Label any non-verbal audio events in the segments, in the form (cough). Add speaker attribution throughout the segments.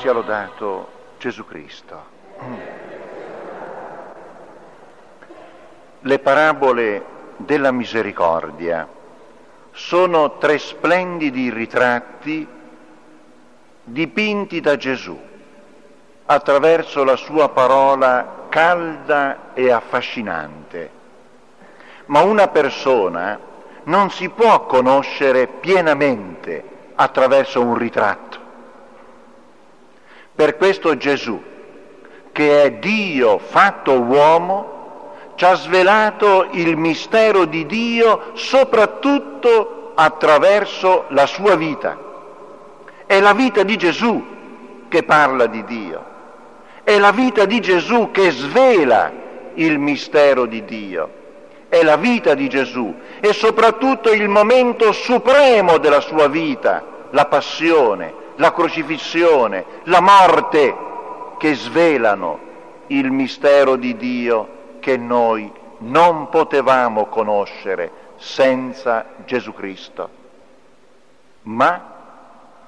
Speaker 1: sia lodato Gesù Cristo. Le parabole della misericordia sono tre splendidi ritratti dipinti da Gesù attraverso la sua parola calda e affascinante. Ma una persona non si può conoscere pienamente attraverso un ritratto. Per questo Gesù, che è Dio fatto uomo, ci ha svelato il mistero di Dio soprattutto attraverso la sua vita. È la vita di Gesù che parla di Dio. È la vita di Gesù che svela il mistero di Dio. È la vita di Gesù e soprattutto il momento supremo della sua vita, la passione, la crocifissione, la morte, che svelano il mistero di Dio che noi non potevamo conoscere senza Gesù Cristo. Ma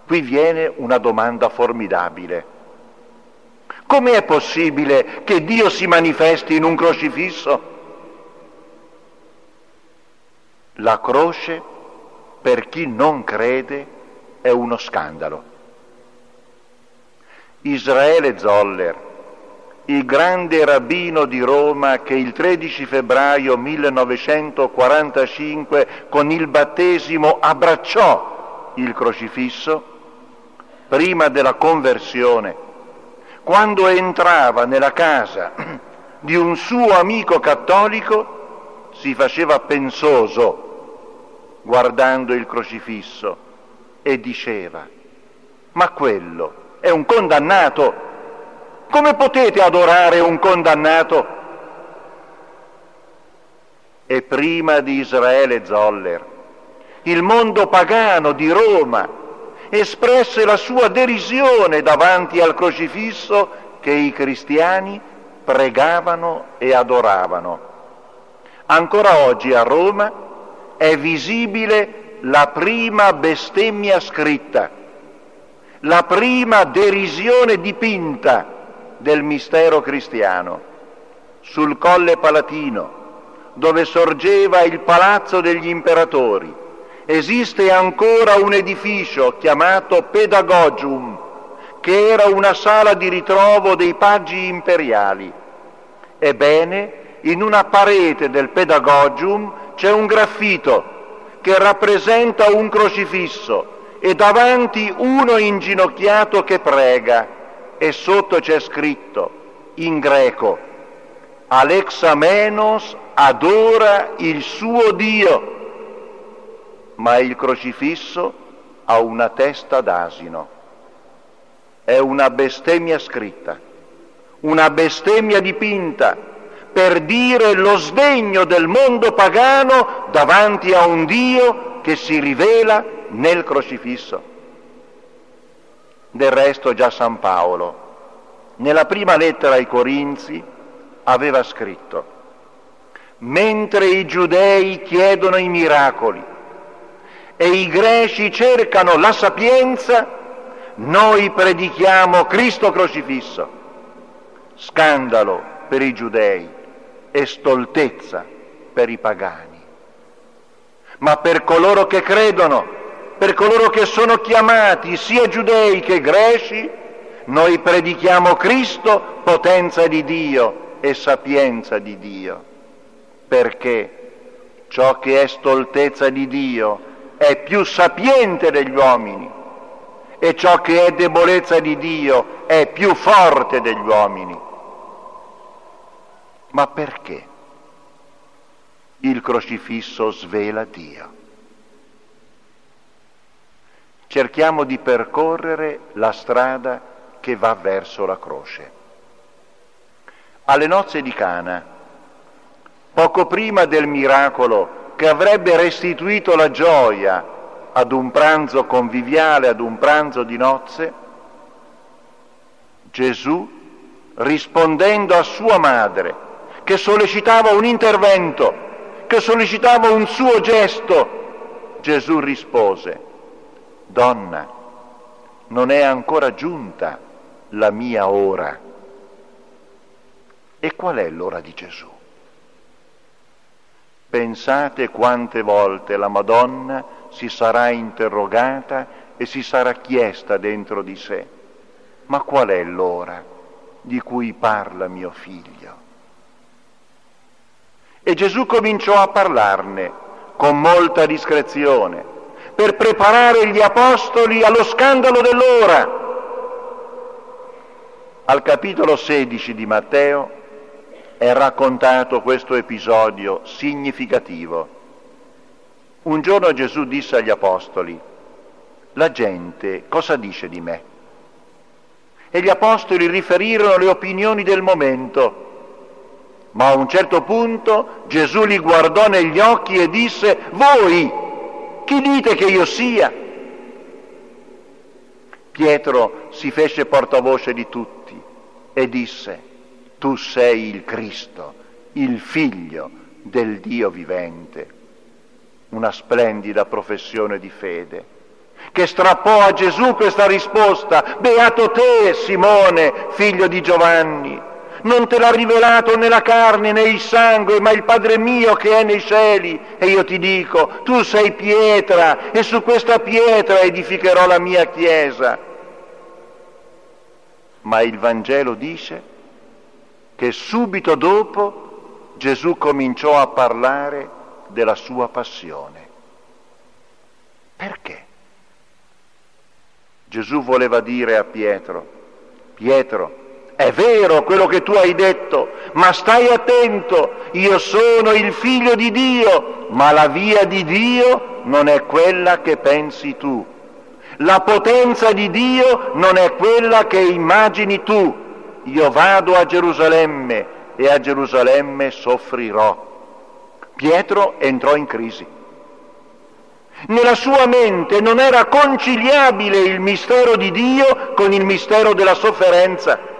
Speaker 1: qui viene una domanda formidabile. Come è possibile che Dio si manifesti in un crocifisso? La croce, per chi non crede, è uno scandalo. Israele Zoller, il grande rabbino di Roma che il 13 febbraio 1945 con il battesimo abbracciò il crocifisso, prima della conversione, quando entrava nella casa (clears throat) di un suo amico cattolico, si faceva pensoso guardando il crocifisso e diceva, ma quello è un condannato come potete adorare un condannato? E prima di Israele Zoller, il mondo pagano di Roma espresse la sua derisione davanti al crocifisso che i cristiani pregavano e adoravano. Ancora oggi a Roma è visibile la prima bestemmia scritta, la prima derisione dipinta del mistero cristiano, sul colle palatino, dove sorgeva il palazzo degli imperatori, esiste ancora un edificio chiamato Pedagogium, che era una sala di ritrovo dei paggi imperiali. Ebbene, in una parete del Pedagogium c'è un graffito che rappresenta un crocifisso e davanti uno inginocchiato che prega e sotto c'è scritto in greco Alexamenos adora il suo Dio, ma il crocifisso ha una testa d'asino. È una bestemmia scritta, una bestemmia dipinta per dire lo sdegno del mondo pagano davanti a un Dio che si rivela nel crocifisso. Del resto già San Paolo, nella prima lettera ai Corinzi, aveva scritto, mentre i giudei chiedono i miracoli e i greci cercano la sapienza, noi predichiamo Cristo crocifisso, scandalo per i giudei e stoltezza per i pagani. Ma per coloro che credono, per coloro che sono chiamati, sia giudei che greci, noi predichiamo Cristo, potenza di Dio e sapienza di Dio, perché ciò che è stoltezza di Dio è più sapiente degli uomini e ciò che è debolezza di Dio è più forte degli uomini. Ma perché il crocifisso svela Dio? Cerchiamo di percorrere la strada che va verso la croce. Alle nozze di Cana, poco prima del miracolo che avrebbe restituito la gioia ad un pranzo conviviale, ad un pranzo di nozze, Gesù, rispondendo a sua madre, che sollecitava un intervento, che sollecitava un suo gesto, Gesù rispose, Donna, non è ancora giunta la mia ora. E qual è l'ora di Gesù? Pensate quante volte la Madonna si sarà interrogata e si sarà chiesta dentro di sé, ma qual è l'ora di cui parla mio figlio? E Gesù cominciò a parlarne con molta discrezione per preparare gli apostoli allo scandalo dell'ora. Al capitolo 16 di Matteo è raccontato questo episodio significativo. Un giorno Gesù disse agli apostoli, la gente cosa dice di me? E gli apostoli riferirono le opinioni del momento ma a un certo punto Gesù li guardò negli occhi e disse, voi, chi dite che io sia? Pietro si fece portavoce di tutti e disse, tu sei il Cristo, il figlio del Dio vivente. Una splendida professione di fede che strappò a Gesù questa risposta, beato te Simone, figlio di Giovanni non te l'ha rivelato né la carne né il sangue, ma il Padre mio che è nei cieli. E io ti dico, tu sei pietra e su questa pietra edificherò la mia chiesa. Ma il Vangelo dice che subito dopo Gesù cominciò a parlare della sua passione. Perché? Gesù voleva dire a Pietro, Pietro, è vero quello che tu hai detto, ma stai attento, io sono il figlio di Dio, ma la via di Dio non è quella che pensi tu. La potenza di Dio non è quella che immagini tu. Io vado a Gerusalemme e a Gerusalemme soffrirò. Pietro entrò in crisi. Nella sua mente non era conciliabile il mistero di Dio con il mistero della sofferenza.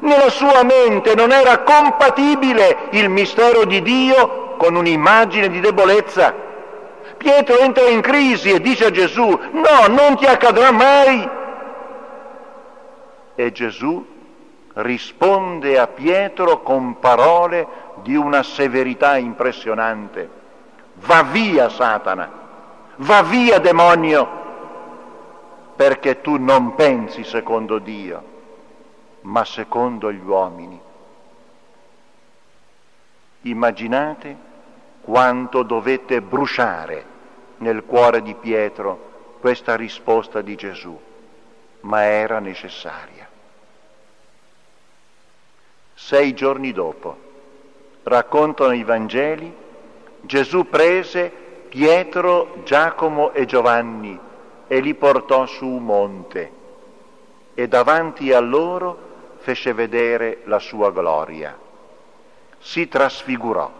Speaker 1: Nella sua mente non era compatibile il mistero di Dio con un'immagine di debolezza. Pietro entra in crisi e dice a Gesù, no, non ti accadrà mai. E Gesù risponde a Pietro con parole di una severità impressionante. Va via Satana, va via demonio, perché tu non pensi secondo Dio ma secondo gli uomini. Immaginate quanto dovette bruciare nel cuore di Pietro questa risposta di Gesù, ma era necessaria. Sei giorni dopo, raccontano i Vangeli, Gesù prese Pietro, Giacomo e Giovanni e li portò su un monte e davanti a loro fece vedere la sua gloria. Si trasfigurò.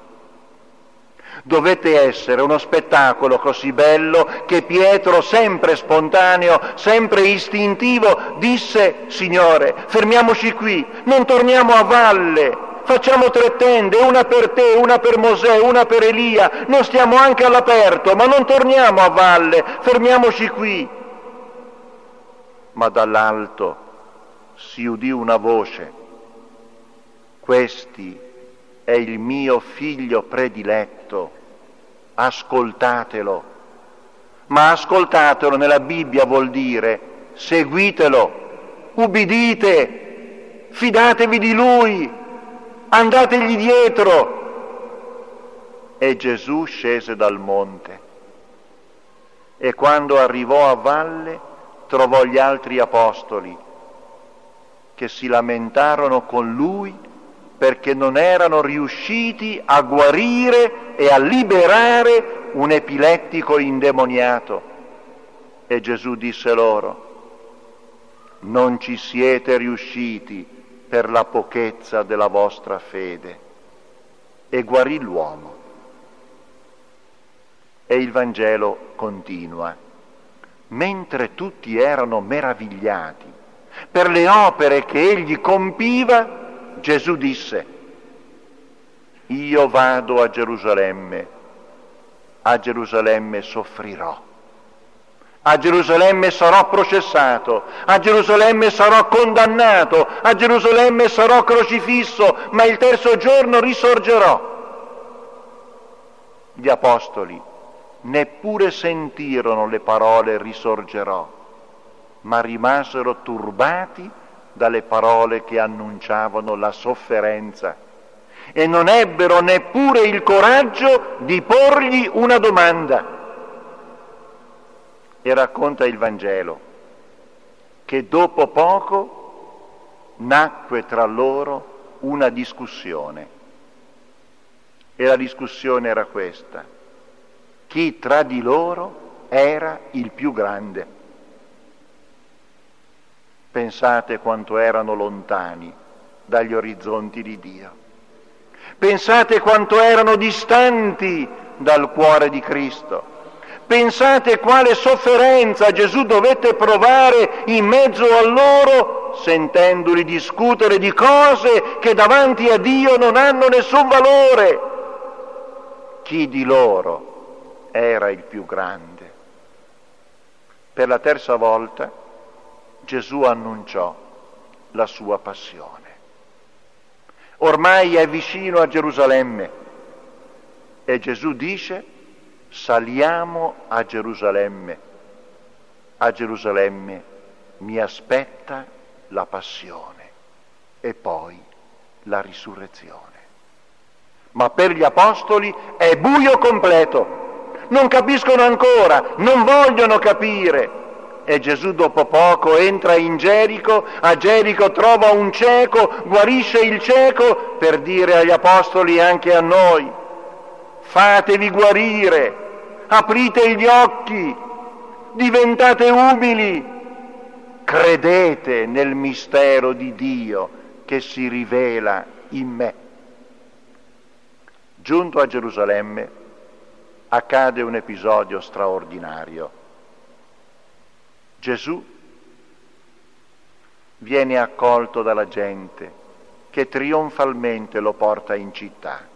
Speaker 1: Dovette essere uno spettacolo così bello che Pietro, sempre spontaneo, sempre istintivo, disse, Signore, fermiamoci qui, non torniamo a valle, facciamo tre tende, una per te, una per Mosè, una per Elia, non stiamo anche all'aperto, ma non torniamo a valle, fermiamoci qui. Ma dall'alto si udì una voce, questi è il mio figlio prediletto, ascoltatelo. Ma ascoltatelo nella Bibbia vuol dire seguitelo, ubbidite, fidatevi di lui, andategli dietro. E Gesù scese dal monte e quando arrivò a valle trovò gli altri apostoli che si lamentarono con lui perché non erano riusciti a guarire e a liberare un epilettico indemoniato. E Gesù disse loro, non ci siete riusciti per la pochezza della vostra fede. E guarì l'uomo. E il Vangelo continua. Mentre tutti erano meravigliati per le opere che egli compiva, Gesù disse, io vado a Gerusalemme, a Gerusalemme soffrirò, a Gerusalemme sarò processato, a Gerusalemme sarò condannato, a Gerusalemme sarò crocifisso, ma il terzo giorno risorgerò. Gli apostoli neppure sentirono le parole risorgerò, ma rimasero turbati dalle parole che annunciavano la sofferenza e non ebbero neppure il coraggio di porgli una domanda e racconta il Vangelo che dopo poco nacque tra loro una discussione. E la discussione era questa. Chi tra di loro era il più grande? Pensate quanto erano lontani dagli orizzonti di Dio. Pensate quanto erano distanti dal cuore di Cristo. Pensate quale sofferenza Gesù dovette provare in mezzo a loro, sentendoli discutere di cose che davanti a Dio non hanno nessun valore. Chi di loro era il più grande? Per la terza volta Gesù annunciò la sua passione. Ormai è vicino a Gerusalemme e Gesù dice saliamo a Gerusalemme. A Gerusalemme mi aspetta la passione e poi la risurrezione. Ma per gli apostoli è buio completo. Non capiscono ancora, non vogliono capire. E Gesù dopo poco entra in Gerico, a Gerico trova un cieco, guarisce il cieco per dire agli apostoli e anche a noi, fatevi guarire, aprite gli occhi, diventate umili, credete nel mistero di Dio che si rivela in me. Giunto a Gerusalemme accade un episodio straordinario. Gesù viene accolto dalla gente che trionfalmente lo porta in città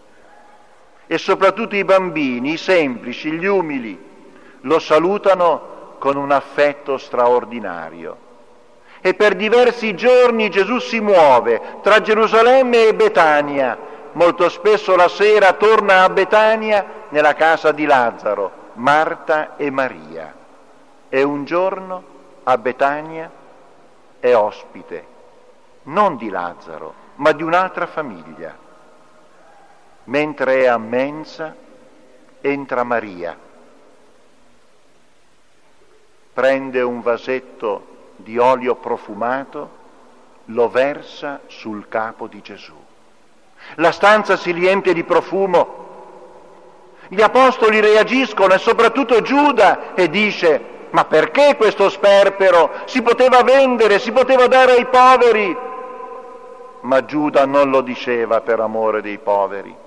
Speaker 1: e soprattutto i bambini, i semplici, gli umili, lo salutano con un affetto straordinario. E per diversi giorni Gesù si muove tra Gerusalemme e Betania. Molto spesso la sera torna a Betania nella casa di Lazzaro, Marta e Maria. E un giorno a Betania è ospite, non di Lazzaro, ma di un'altra famiglia mentre è a mensa entra Maria, prende un vasetto di olio profumato, lo versa sul capo di Gesù. La stanza si riempie di profumo. Gli apostoli reagiscono e soprattutto Giuda e dice, ma perché questo sperpero? Si poteva vendere, si poteva dare ai poveri. Ma Giuda non lo diceva per amore dei poveri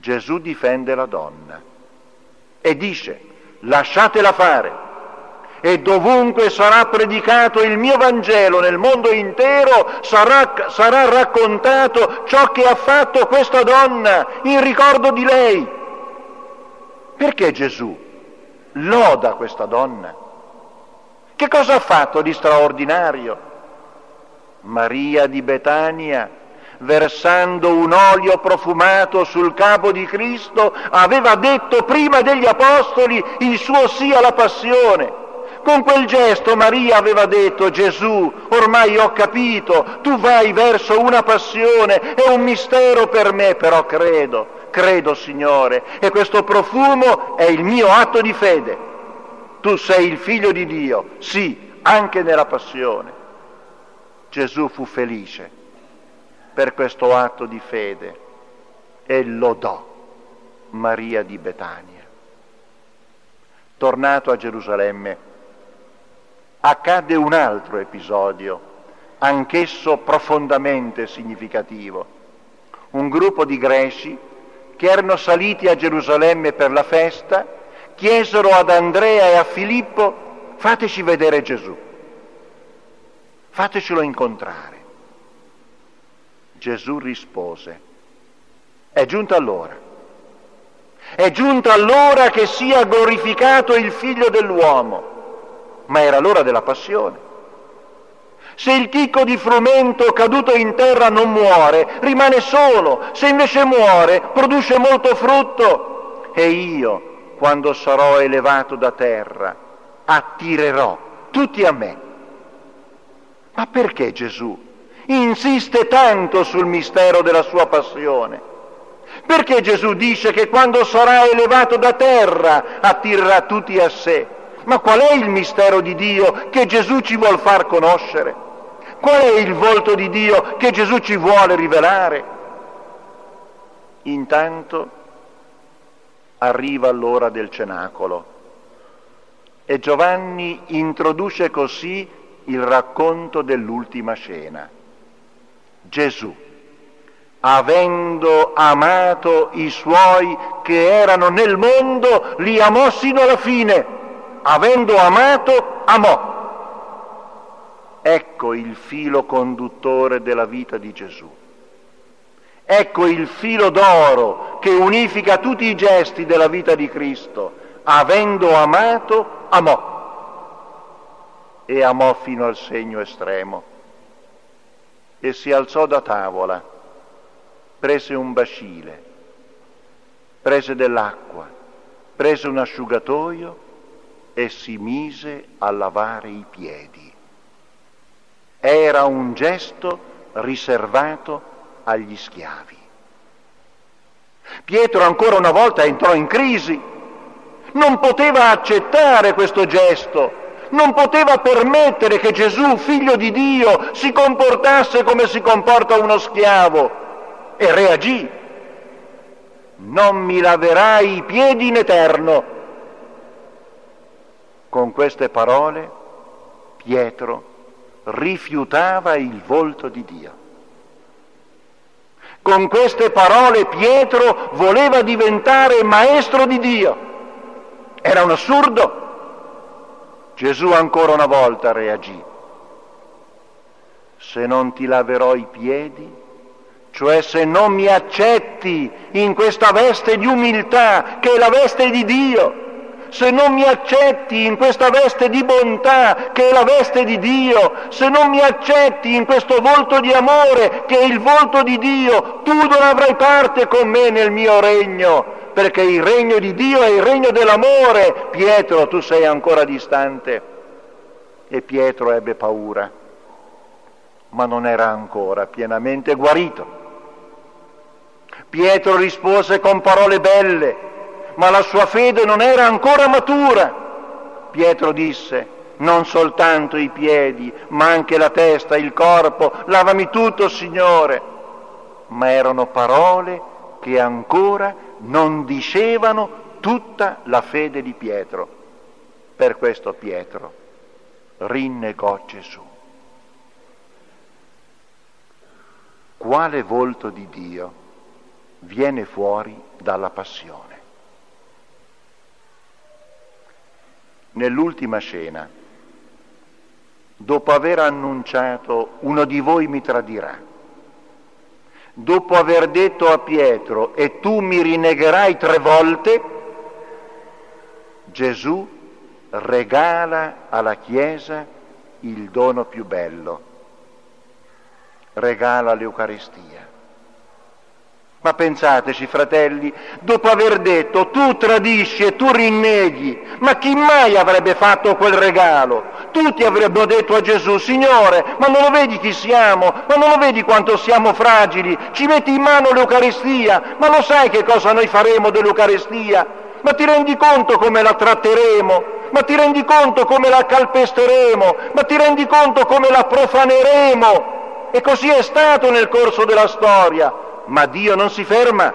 Speaker 1: Gesù difende la donna e dice lasciatela fare e dovunque sarà predicato il mio Vangelo nel mondo intero sarà, sarà raccontato ciò che ha fatto questa donna in ricordo di lei. Perché Gesù loda questa donna? Che cosa ha fatto di straordinario? Maria di Betania versando un olio profumato sul capo di Cristo, aveva detto prima degli apostoli il suo sì alla passione. Con quel gesto Maria aveva detto Gesù, ormai ho capito, tu vai verso una passione, è un mistero per me, però credo, credo Signore, e questo profumo è il mio atto di fede. Tu sei il figlio di Dio, sì, anche nella passione. Gesù fu felice per questo atto di fede e lodò Maria di Betania. Tornato a Gerusalemme, accadde un altro episodio, anch'esso profondamente significativo. Un gruppo di greci che erano saliti a Gerusalemme per la festa chiesero ad Andrea e a Filippo fateci vedere Gesù, fatecelo incontrare. Gesù rispose, è giunta l'ora. È giunta l'ora che sia glorificato il figlio dell'uomo, ma era l'ora della passione. Se il chicco di frumento caduto in terra non muore, rimane solo, se invece muore, produce molto frutto. E io, quando sarò elevato da terra, attirerò tutti a me. Ma perché Gesù insiste tanto sul mistero della sua passione? Perché Gesù dice che quando sarà elevato da terra attirerà tutti a sé? Ma qual è il mistero di Dio che Gesù ci vuol far conoscere? Qual è il volto di Dio che Gesù ci vuole rivelare? Intanto arriva l'ora del cenacolo e Giovanni introduce così il racconto dell'ultima scena. Gesù, avendo amato i suoi che erano nel mondo, li amò sino alla fine. Avendo amato, amò. Ecco il filo conduttore della vita di Gesù. Ecco il filo d'oro che unifica tutti i gesti della vita di Cristo. Avendo amato, amò. E amò fino al segno estremo. E si alzò da tavola, prese un bacile, prese dell'acqua, prese un asciugatoio e si mise a lavare i piedi era un gesto riservato agli schiavi. Pietro ancora una volta entrò in crisi, non poteva accettare questo gesto, non poteva permettere che Gesù, figlio di Dio, si comportasse come si comporta uno schiavo e reagì. Non mi laverai i piedi in eterno. Con queste parole Pietro rifiutava il volto di Dio. Con queste parole Pietro voleva diventare maestro di Dio. Era un assurdo. Gesù ancora una volta reagì. Se non ti laverò i piedi, cioè se non mi accetti in questa veste di umiltà che è la veste di Dio, se non mi accetti in questa veste di bontà che è la veste di Dio, se non mi accetti in questo volto di amore che è il volto di Dio, tu non avrai parte con me nel mio regno, perché il regno di Dio è il regno dell'amore. Pietro, tu sei ancora distante. E Pietro ebbe paura, ma non era ancora pienamente guarito. Pietro rispose con parole belle, ma la sua fede non era ancora matura. Pietro disse, non soltanto i piedi, ma anche la testa, il corpo, lavami tutto, Signore. Ma erano parole che ancora non dicevano tutta la fede di Pietro. Per questo Pietro rinnegò Gesù. Quale volto di Dio viene fuori dalla passione? Nell'ultima scena, dopo aver annunciato uno di voi mi tradirà, dopo aver detto a Pietro e tu mi rinnegherai tre volte, Gesù regala alla Chiesa il dono più bello, regala l'Eucaristia. Ma pensateci, fratelli, dopo aver detto tu tradisci e tu rinneghi, ma chi mai avrebbe fatto quel regalo? Tutti avrebbero detto a Gesù, Signore, ma non lo vedi chi siamo? Ma non lo vedi quanto siamo fragili? Ci metti in mano l'Eucaristia, ma lo sai che cosa noi faremo dell'Eucaristia? Ma ti rendi conto come la tratteremo? Ma ti rendi conto come la calpesteremo? Ma ti rendi conto come la profaneremo? E così è stato nel corso della storia ma Dio non si ferma,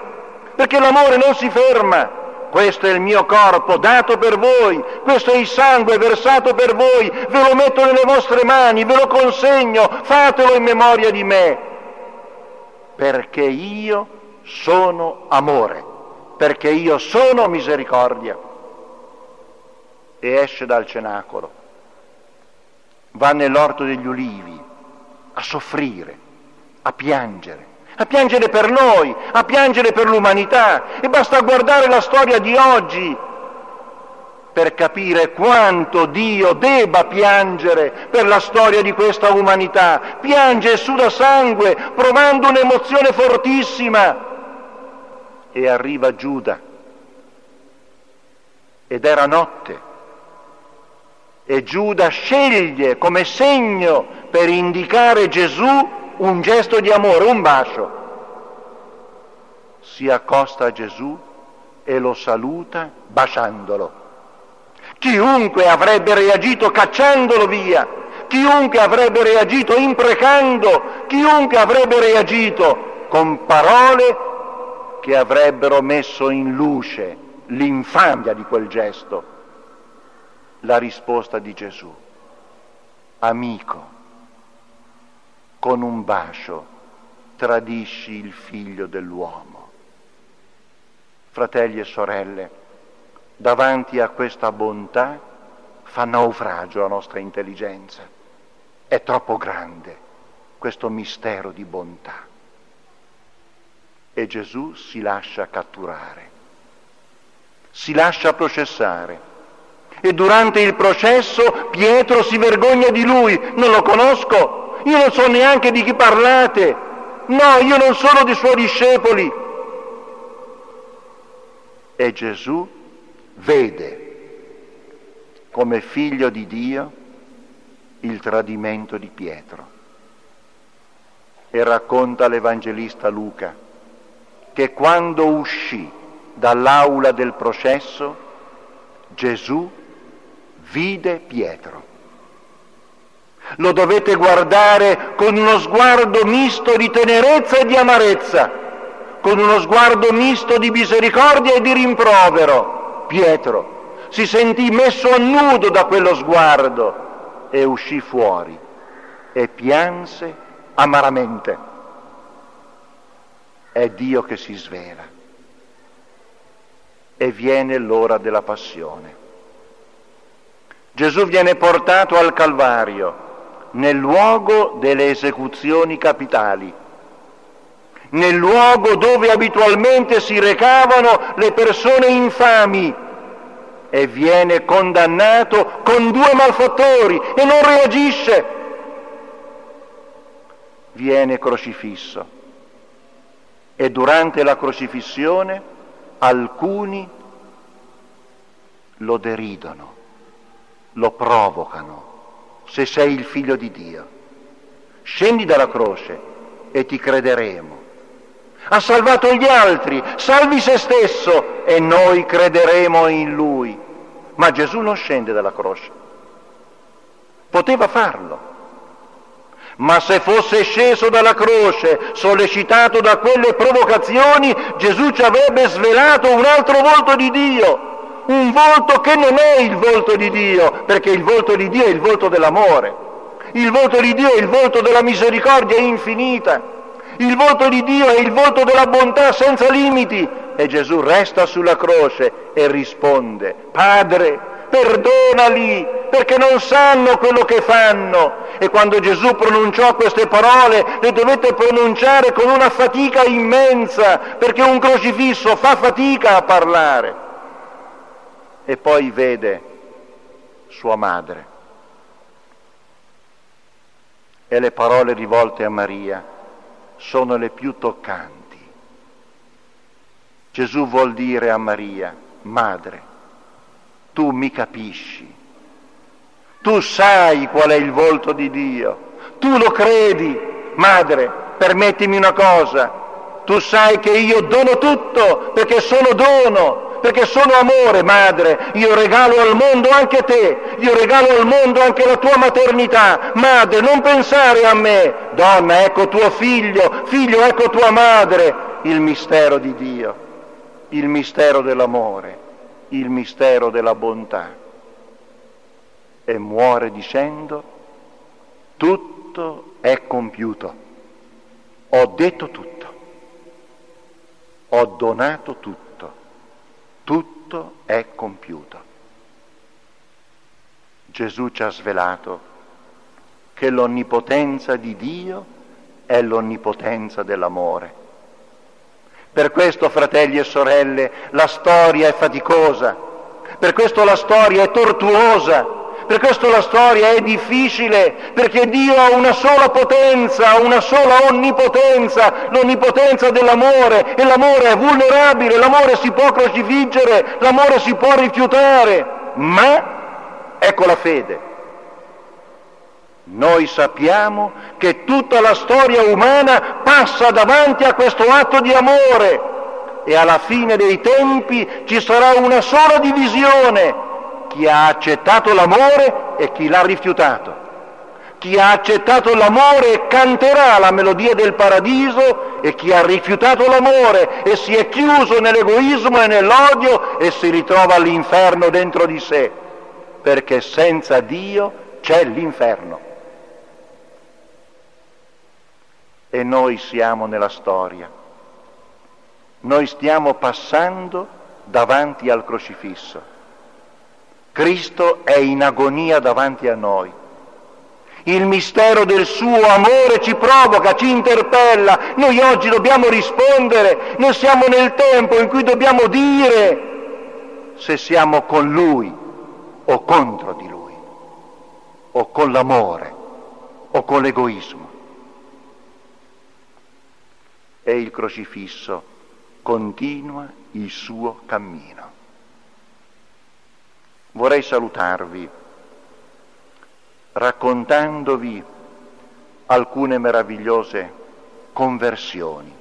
Speaker 1: perché l'amore non si ferma. Questo è il mio corpo dato per voi, questo è il sangue versato per voi, ve lo metto nelle vostre mani, ve lo consegno, fatelo in memoria di me, perché io sono amore, perché io sono misericordia. E esce dal cenacolo, va nell'orto degli ulivi a soffrire, a piangere a piangere per noi, a piangere per l'umanità. E basta guardare la storia di oggi per capire quanto Dio debba piangere per la storia di questa umanità. Piange e suda sangue, provando un'emozione fortissima. E arriva Giuda. Ed era notte. E Giuda sceglie come segno per indicare Gesù un gesto di amore, un bacio. Si accosta a Gesù e lo saluta baciandolo. Chiunque avrebbe reagito cacciandolo via, chiunque avrebbe reagito imprecando, chiunque avrebbe reagito con parole che avrebbero messo in luce l'infamia di quel gesto. La risposta di Gesù, amico, con un bacio tradisci il figlio dell'uomo. Fratelli e sorelle, davanti a questa bontà fa naufragio la nostra intelligenza. È troppo grande questo mistero di bontà. E Gesù si lascia catturare, si lascia processare. E durante il processo Pietro si vergogna di lui, non lo conosco, io non so neanche di chi parlate, no, io non sono dei suoi discepoli. E Gesù vede come figlio di Dio il tradimento di Pietro. E racconta l'Evangelista Luca che quando uscì dall'aula del processo, Gesù vide Pietro. Lo dovete guardare con uno sguardo misto di tenerezza e di amarezza, con uno sguardo misto di misericordia e di rimprovero Pietro si sentì messo a nudo da quello sguardo e uscì fuori e pianse amaramente. È Dio che si svela e viene l'ora della passione. Gesù viene portato al Calvario, nel luogo delle esecuzioni capitali nel luogo dove abitualmente si recavano le persone infami e viene condannato con due malfattori e non reagisce. Viene crocifisso e durante la crocifissione alcuni lo deridono, lo provocano, se sei il figlio di Dio. Scendi dalla croce e ti crederemo ha salvato gli altri, salvi se stesso e noi crederemo in lui. Ma Gesù non scende dalla croce. Poteva farlo. Ma se fosse sceso dalla croce, sollecitato da quelle provocazioni, Gesù ci avrebbe svelato un altro volto di Dio, un volto che non è il volto di Dio, perché il volto di Dio è il volto dell'amore, il volto di Dio è il volto della misericordia infinita. Il volto di Dio è il volto della bontà senza limiti. E Gesù resta sulla croce e risponde, Padre, perdonali perché non sanno quello che fanno. E quando Gesù pronunciò queste parole le dovette pronunciare con una fatica immensa, perché un crocifisso fa fatica a parlare. E poi vede sua madre. E le parole rivolte a Maria sono le più toccanti. Gesù vuol dire a Maria, madre, tu mi capisci, tu sai qual è il volto di Dio, tu lo credi, madre, permettimi una cosa, tu sai che io dono tutto perché sono dono, perché sono amore, madre, io regalo al mondo anche te, io regalo al mondo anche la tua maternità, madre, non pensare a me, donna, ecco tuo figlio, figlio, ecco tua madre, il mistero di Dio, il mistero dell'amore, il mistero della bontà. E muore dicendo, tutto è compiuto, ho detto tutto, ho donato tutto tutto è compiuto. Gesù ci ha svelato che l'onnipotenza di Dio è l'onnipotenza dell'amore. Per questo, fratelli e sorelle, la storia è faticosa, per questo la storia è tortuosa, per questo la storia è difficile, perché Dio ha una sola potenza, una sola onnipotenza, l'onnipotenza dell'amore, e l'amore è vulnerabile, l'amore si può crocifiggere, l'amore si può rifiutare, ma ecco la fede. Noi sappiamo che tutta la storia umana passa davanti a questo atto di amore e alla fine dei tempi ci sarà una sola divisione, chi ha accettato l'amore e chi l'ha rifiutato. Chi ha accettato l'amore canterà la melodia del paradiso e chi ha rifiutato l'amore e si è chiuso nell'egoismo e nell'odio e si ritrova all'inferno dentro di sé, perché senza Dio c'è l'inferno. E noi siamo nella storia. Noi stiamo passando davanti al crocifisso Cristo è in agonia davanti a noi. Il mistero del suo amore ci provoca, ci interpella. Noi oggi dobbiamo rispondere, noi siamo nel tempo in cui dobbiamo dire se siamo con Lui o contro di Lui, o con l'amore o con l'egoismo. E il crocifisso continua il suo cammino vorrei salutarvi raccontandovi alcune meravigliose conversioni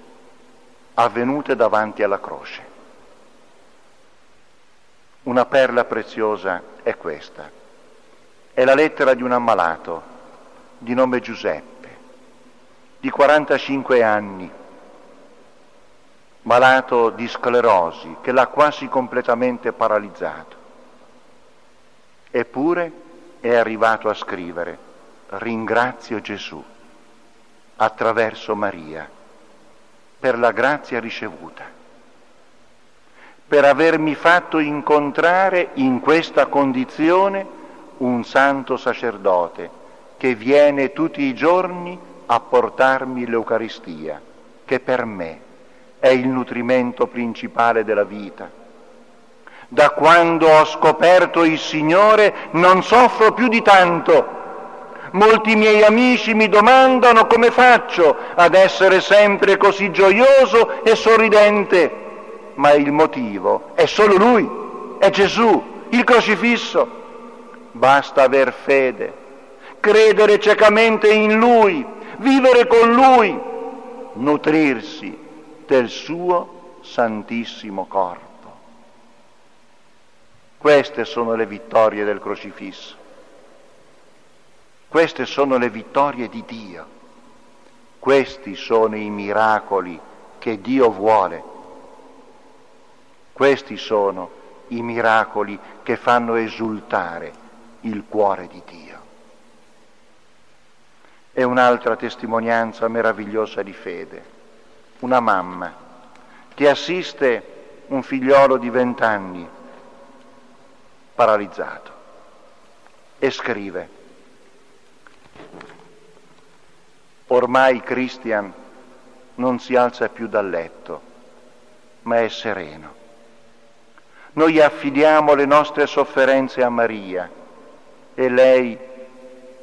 Speaker 1: avvenute davanti alla croce. Una perla preziosa è questa. È la lettera di un ammalato di nome Giuseppe, di 45 anni, malato di sclerosi che l'ha quasi completamente paralizzato. Eppure è arrivato a scrivere, ringrazio Gesù attraverso Maria per la grazia ricevuta, per avermi fatto incontrare in questa condizione un santo sacerdote che viene tutti i giorni a portarmi l'Eucaristia, che per me è il nutrimento principale della vita da quando ho scoperto il Signore non soffro più di tanto. Molti miei amici mi domandano come faccio ad essere sempre così gioioso e sorridente, ma il motivo è solo Lui, è Gesù, il crocifisso. Basta aver fede, credere ciecamente in Lui, vivere con Lui, nutrirsi del suo santissimo corpo. Queste sono le vittorie del crocifisso. Queste sono le vittorie di Dio. Questi sono i miracoli che Dio vuole. Questi sono i miracoli che fanno esultare il cuore di Dio. È un'altra testimonianza meravigliosa di fede. Una mamma che assiste un figliolo di vent'anni paralizzato e scrive, ormai Christian non si alza più dal letto, ma è sereno. Noi affidiamo le nostre sofferenze a Maria e lei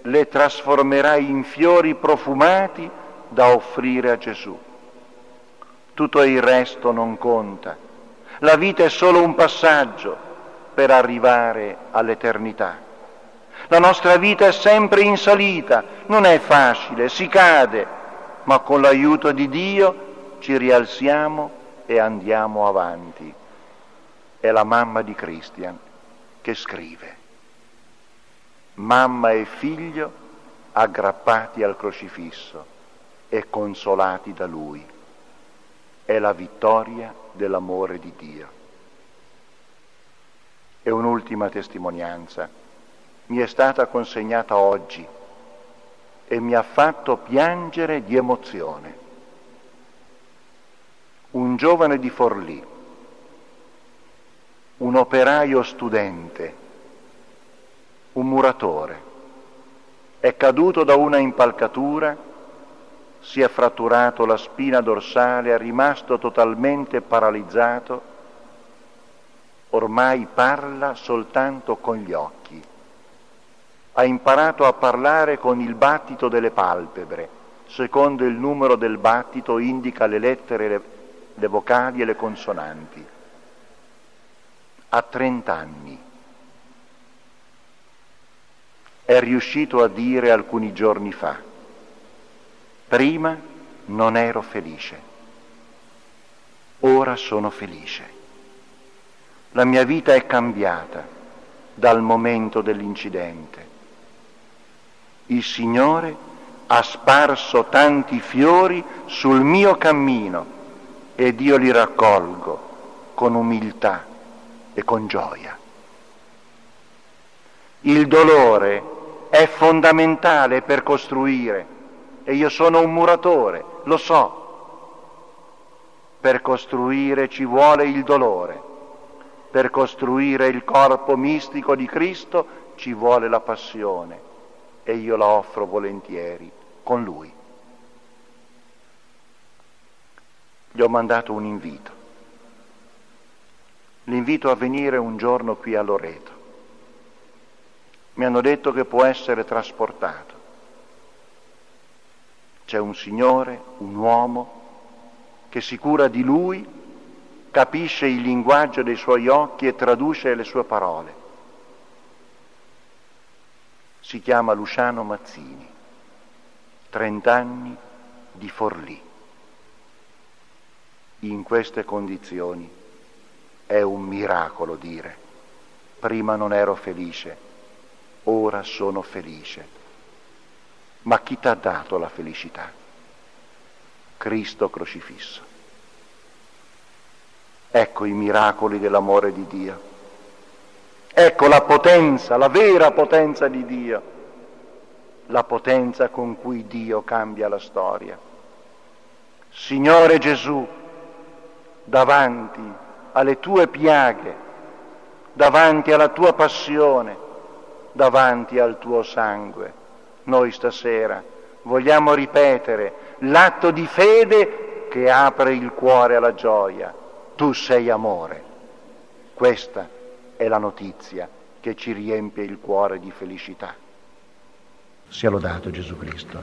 Speaker 1: le trasformerà in fiori profumati da offrire a Gesù. Tutto il resto non conta. La vita è solo un passaggio per arrivare all'eternità. La nostra vita è sempre in salita, non è facile, si cade, ma con l'aiuto di Dio ci rialziamo e andiamo avanti. È la mamma di Christian che scrive. Mamma e figlio aggrappati al crocifisso e consolati da lui. È la vittoria dell'amore di Dio. E un'ultima testimonianza mi è stata consegnata oggi e mi ha fatto piangere di emozione. Un giovane di Forlì, un operaio studente, un muratore, è caduto da una impalcatura si è fratturato la spina dorsale, è rimasto totalmente paralizzato, ormai parla soltanto con gli occhi. Ha imparato a parlare con il battito delle palpebre, secondo il numero del battito indica le lettere, le, le vocali e le consonanti. A 30 anni è riuscito a dire alcuni giorni fa, Prima non ero felice, ora sono felice. La mia vita è cambiata dal momento dell'incidente. Il Signore ha sparso tanti fiori sul mio cammino ed io li raccolgo con umiltà e con gioia. Il dolore è fondamentale per costruire e io sono un muratore, lo so. Per costruire ci vuole il dolore, per costruire il corpo mistico di Cristo ci vuole la passione e io la offro volentieri con Lui. Gli ho mandato un invito, l'invito a venire un giorno qui a Loreto. Mi hanno detto che può essere trasportato c'è un Signore, un uomo, che si cura di lui, capisce il linguaggio dei suoi occhi e traduce le sue parole. Si chiama Luciano Mazzini, 30 anni di Forlì. In queste condizioni è un miracolo dire, prima non ero felice, ora sono felice ma chi ti ha dato la felicità? Cristo crocifisso. Ecco i miracoli dell'amore di Dio. Ecco la potenza, la vera potenza di Dio, la potenza con cui Dio cambia la storia. Signore Gesù, davanti alle tue piaghe, davanti alla tua passione, davanti al tuo sangue, noi stasera vogliamo ripetere l'atto di fede che apre il cuore alla gioia. Tu sei amore. Questa è la notizia che ci riempie il cuore di felicità.
Speaker 2: Sia lodato Gesù Cristo.